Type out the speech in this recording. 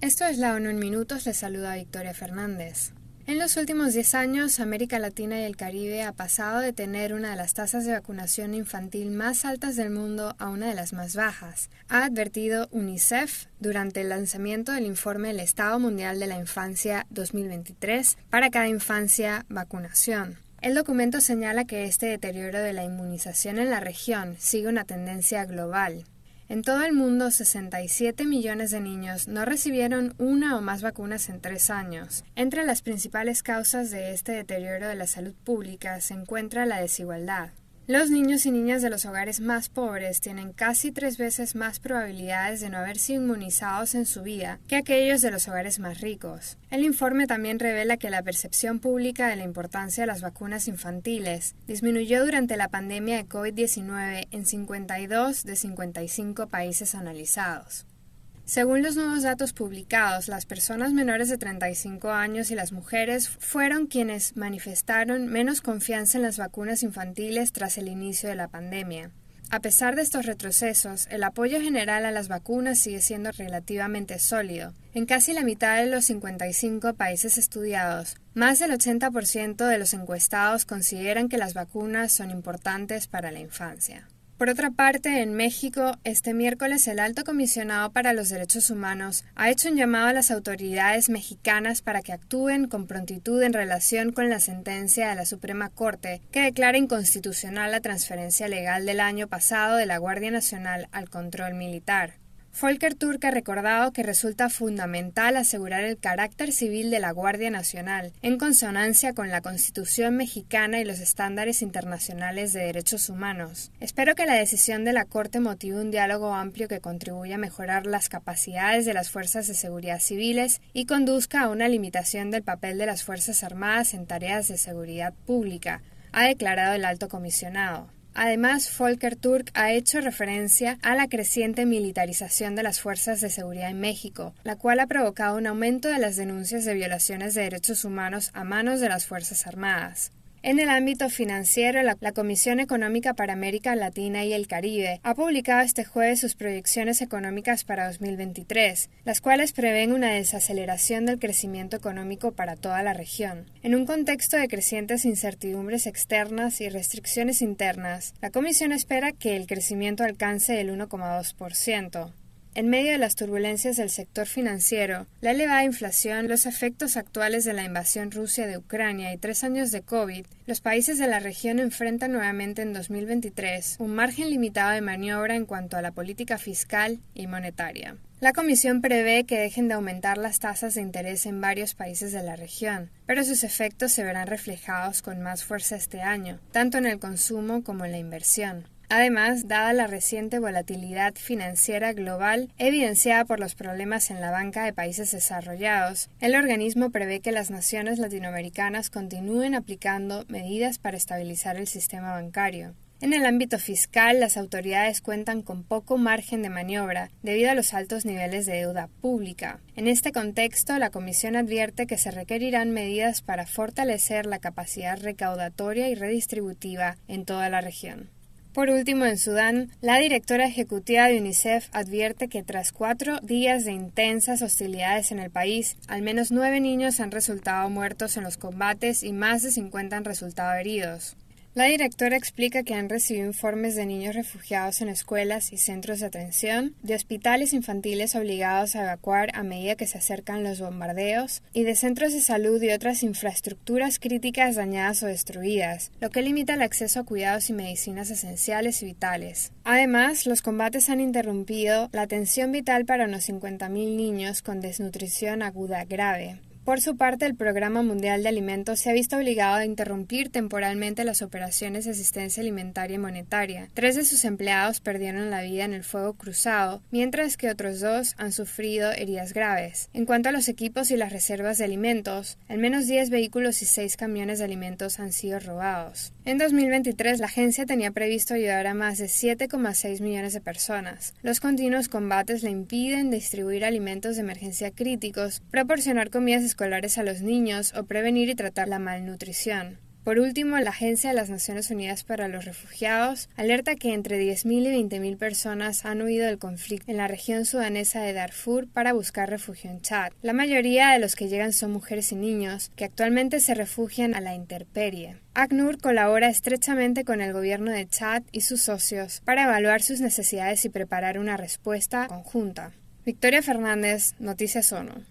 Esto es la ONU en Minutos, les saluda Victoria Fernández. En los últimos 10 años, América Latina y el Caribe ha pasado de tener una de las tasas de vacunación infantil más altas del mundo a una de las más bajas, ha advertido UNICEF durante el lanzamiento del informe El Estado Mundial de la Infancia 2023 para cada infancia vacunación. El documento señala que este deterioro de la inmunización en la región sigue una tendencia global. En todo el mundo, 67 millones de niños no recibieron una o más vacunas en tres años. Entre las principales causas de este deterioro de la salud pública se encuentra la desigualdad. Los niños y niñas de los hogares más pobres tienen casi tres veces más probabilidades de no haber sido inmunizados en su vida que aquellos de los hogares más ricos. El informe también revela que la percepción pública de la importancia de las vacunas infantiles disminuyó durante la pandemia de COVID-19 en 52 de 55 países analizados. Según los nuevos datos publicados, las personas menores de 35 años y las mujeres fueron quienes manifestaron menos confianza en las vacunas infantiles tras el inicio de la pandemia. A pesar de estos retrocesos, el apoyo general a las vacunas sigue siendo relativamente sólido. En casi la mitad de los 55 países estudiados, más del 80% de los encuestados consideran que las vacunas son importantes para la infancia. Por otra parte, en México, este miércoles el alto comisionado para los derechos humanos ha hecho un llamado a las autoridades mexicanas para que actúen con prontitud en relación con la sentencia de la Suprema Corte que declara inconstitucional la transferencia legal del año pasado de la Guardia Nacional al control militar. Volker Turk ha recordado que resulta fundamental asegurar el carácter civil de la Guardia Nacional, en consonancia con la Constitución mexicana y los estándares internacionales de derechos humanos. Espero que la decisión de la Corte motive un diálogo amplio que contribuya a mejorar las capacidades de las fuerzas de seguridad civiles y conduzca a una limitación del papel de las Fuerzas Armadas en tareas de seguridad pública, ha declarado el alto comisionado. Además, Volker Turk ha hecho referencia a la creciente militarización de las fuerzas de seguridad en México, la cual ha provocado un aumento de las denuncias de violaciones de derechos humanos a manos de las Fuerzas Armadas. En el ámbito financiero, la, Comisión Económica para América Latina y el Caribe ha publicado este jueves sus proyecciones económicas para 2023, las cuales prevén una desaceleración del crecimiento económico para toda la región. En un contexto de crecientes incertidumbres externas y restricciones internas, la Comisión espera que el crecimiento alcance el 1,2%. En medio de las turbulencias del sector financiero, la elevada inflación, los efectos actuales de la invasión rusa de Ucrania y tres años de COVID, los países de la región enfrentan nuevamente en 2023 un margen limitado de maniobra en cuanto a la política fiscal y monetaria. La Comisión prevé que dejen de aumentar las tasas de interés en varios países de la región, pero sus efectos se verán reflejados con más fuerza este año, tanto en el consumo como en la inversión. Además, dada la reciente volatilidad financiera global evidenciada por los problemas en la banca de países desarrollados, el organismo prevé que las naciones latinoamericanas continúen aplicando medidas para estabilizar el sistema bancario. En el ámbito fiscal, las autoridades cuentan con poco margen de maniobra debido a los altos niveles de deuda pública. En este contexto, la Comisión advierte que se requerirán medidas para fortalecer la capacidad recaudatoria y redistributiva en toda la región. Por último, en Sudán, la directora ejecutiva de UNICEF advierte que tras cuatro días de intensas hostilidades en el país, al menos nueve niños han resultado muertos en los combates y más de 50 han resultado heridos. La directora explica que han recibido informes de niños refugiados en escuelas y centros de atención, de hospitales infantiles obligados a evacuar a medida que se acercan los bombardeos, y de centros de salud y otras infraestructuras críticas dañadas o destruidas, lo que limita el acceso a cuidados y medicinas esenciales y vitales. Además, los combates han interrumpido la atención vital para unos 50.000 niños con desnutrición aguda grave. Por su parte, el Programa Mundial de Alimentos se ha visto obligado a interrumpir temporalmente las operaciones de asistencia alimentaria y monetaria. Tres de sus empleados perdieron la vida en el fuego cruzado, mientras que otros dos han sufrido heridas graves. En cuanto a los equipos y las reservas de alimentos, al menos 10 vehículos y 6 camiones de alimentos han sido robados. En 2023, la agencia tenía previsto ayudar a más de 7,6 millones de personas. Los continuos combates le impiden distribuir alimentos de emergencia críticos, proporcionar comidas escolares a los niños o prevenir y tratar la malnutrición. Por último, la Agencia de las Naciones Unidas para los Refugiados alerta que entre 10.000 y 20.000 personas han huido del conflicto en la región sudanesa de Darfur para buscar refugio en Chad. La mayoría de los que llegan son mujeres y niños, que actualmente se refugian a la intemperie. ACNUR colabora estrechamente con el gobierno de Chad y sus socios para evaluar sus necesidades y preparar una respuesta conjunta. Victoria Fernández, Noticias ONU.